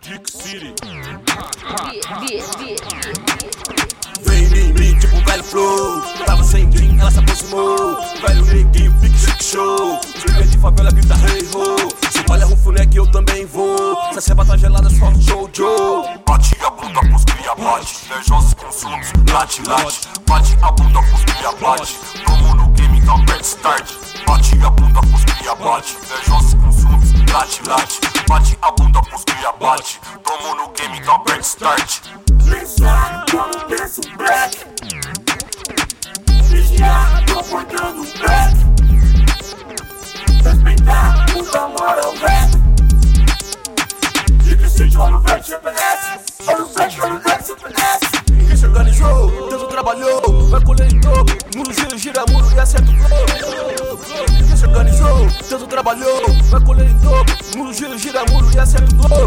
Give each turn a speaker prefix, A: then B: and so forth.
A: Dick City.
B: Vem em mim, tipo velho flow. Tava sem green, ela se aproximou. Velho neguinho, big chic show. Chega de favela, grita hey ho. Se palha rufuné que eu também vou. Se a ceba tá gelada, só Jojo.
C: Bate a bunda pros cria bate Invejosos com ciúmes, late, late Bate a bunda pros cria bate Como no game, então bad start Bate a bunda pros cria bate Invejosos com ciúmes, late, late Bate a bunda pros cria bate Como no game, então bad start
D: Pensar como penso black Vigiar, tô cortando o back Respeitar o amor ao rap De que se olha o se penece Olha o velho, olha o se penece
B: Quem se organizou, Deus trabalhou. Vai colher em. Muro gira, gira, muro e acerta o flow. Se organizou, Deus trabalhou. Vai colher em dobro. Muro gira, gira, muro e acerta o flow.